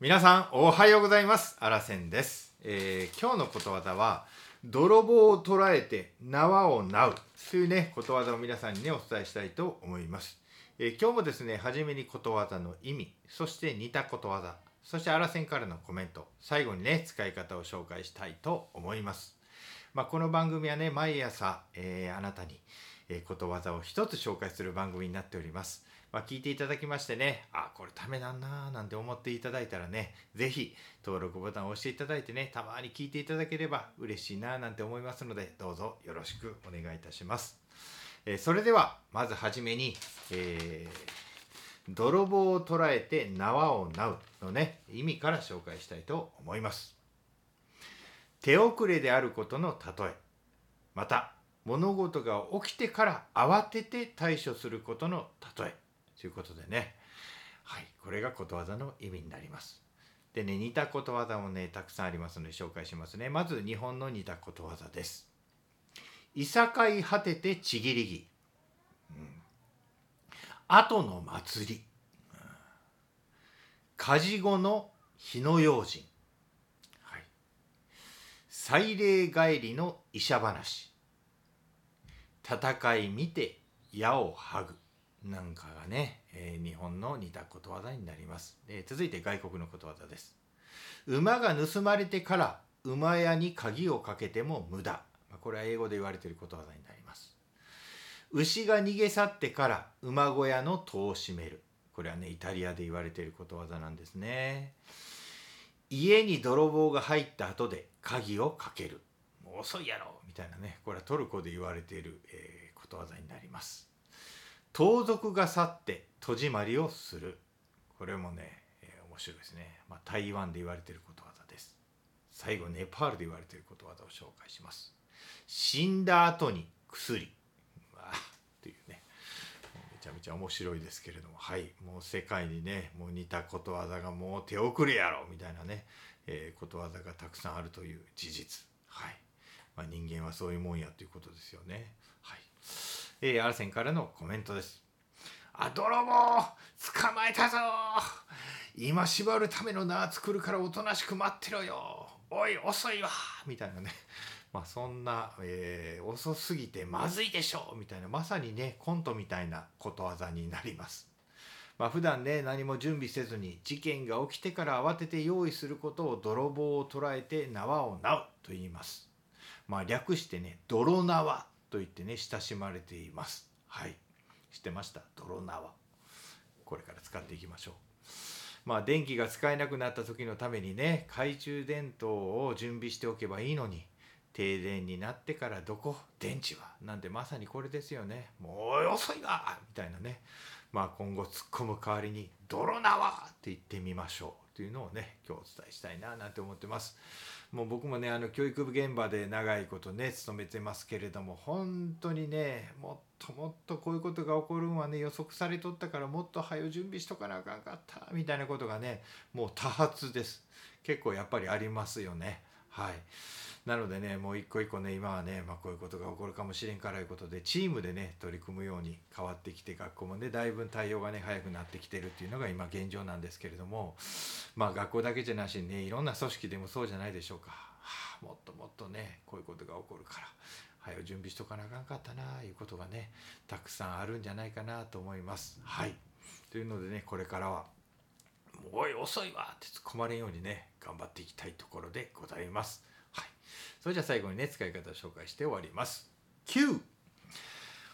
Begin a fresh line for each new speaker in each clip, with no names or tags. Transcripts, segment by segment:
皆さんおはようございます。あらせんです、えー今日のことわざは泥棒を捉えて縄をなう。というねことわざを皆さんにねお伝えしたいと思います、えー今日もですね初めにことわざの意味そして似たことわざそしてあらせんからのコメント最後にね使い方を紹介したいと思います。まあ、この番組はね毎朝、えーあなたに、えーことわざを一つ紹介する番組になっております。まあ、聞いていただきましてねあこれためなんなーなんて思っていただいたらね是非登録ボタンを押していただいてねたまに聞いていただければ嬉しいなーなんて思いますのでどうぞよろしくお願いいたします。えーそれではまずはじめに、えー泥棒を捉えて縄をなうのね意味から紹介したいと思います。手遅れであることの例えまた物事が起きてから慌てて対処することの例えということでね。はい。これがことわざの意味になります。でね似たことわざもねたくさんありますので紹介しますね。まず日本の似たことわざです。いさかい果ててちぎりぎ、うん、後の祭り、うん。火事後の火の用心。はい。祭礼帰りの医者話。戦い見て矢をはぐ。なんかがね、えー日本の似たことわざになります、えー続いて外国のことわざです。馬が盗まれてから馬屋に鍵をかけても無駄。まあこれは英語で言われていることわざになります。牛が逃げ去ってから馬小屋の戸を閉める。これはねイタリアで言われていることわざなんですね。家に泥棒が入った後で鍵をかける。もう遅いやろ。みたいなね。これはトルコで言われている、えーことわざになります。盗賊が去って戸締まりをする。これもね、えー面白いですね、まあ、台湾で言われていることわざです。最後ネパールで言われていることわざを紹介します。死んだ後に薬。わあというね。めちゃめちゃ面白いですけれども。はい。もう世界にねもう似たことわざがもう手遅れやろ。みたいなね、えーことわざがたくさんあるという事実。はい、まあ、人間はそういうもんやということですよね。はい。えー、アルセンからのコメントです。あ泥棒捕まえたぞ。今縛るための縄作るからおとなしく待ってろよ。おい遅いわ。みたいなね。まあそんな、えー遅すぎてまずいでしょみたいな。まさにねコントみたいなことわざになります。まあ普段ね何も準備せずに事件が起きてから慌てて用意することを泥棒を捉えて縄をなうと言います。まあ略してね泥縄。と言ってね親しまれています。はい。知ってました？泥縄これから使っていきましょう。まあ電気が使えなくなった時のためにね懐中電灯を準備しておけばいいのに停電になってからどこ？電池は。なんてまさにこれですよね。もう遅いわ！みたいなね。まあ今後突っ込む代わりに「泥縄!」って言ってみましょう。というのをね今日お伝えしたいななんて思ってます。もう僕もねあの教育現場で長いことね勤めてますけれども本当にねもっともっとこういうことが起こるんはね予測されとったからもっと早う準備しとかなあかんかったみたいなことがねもう多発です。結構やっぱりありますよね。はい。なのでねもう一個一個ね今はね、まあ、こういうことが起こるかもしれんからいうことでチームでね取り組むように変わってきて学校もねだいぶ対応がね早くなってきてるっていうのが今現状なんですけれどもまあ学校だけじゃなしにねいろんな組織でもそうじゃないでしょうか、はあもっともっとねこういうことが起こるから早く準備しとかなあかんかったなあいうことがねたくさんあるんじゃないかなと思います。はい。というのでねこれからは「おい遅いわ!」って突っ込まれんようにね頑張っていきたいところでございます。はい、それじゃあ最後にね使い方を紹介して終わります。9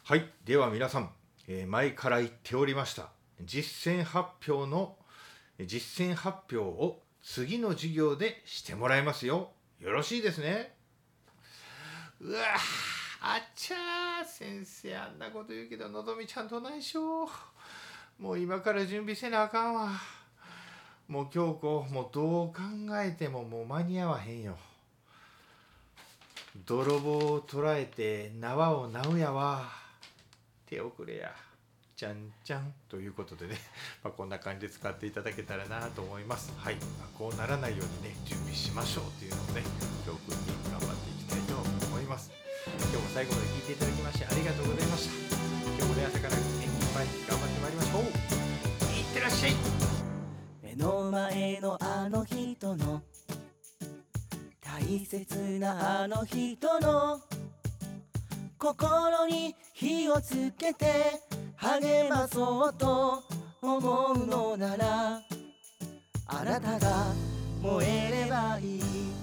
はいでは皆さん、えー前から言っておりました実践発表の実践発表を次の授業でしてもらいますよ。よろしいですねうわあっちゃー先生あんなこと言うけどのぞみちゃんと内緒もう今から準備せなあかんわもう京子もうどう考えてももう間に合わへんよ。泥棒を捕らえて縄をなうやわ。手遅れや。じゃんじゃん。ということでね、まあ、こんな感じで使っていただけたらなと思います。はい、まあこうならないようにね準備しましょうというのをね教訓に頑張っていきたいと思います。今日も最後まで聞いていただきましてありがとうございました。今日もね朝から元気いっぱい頑張ってまいりましょう。
の前のあの人の。大切なあの人の。心に火をつけて励まそうと思うのならあなたが燃えればいい。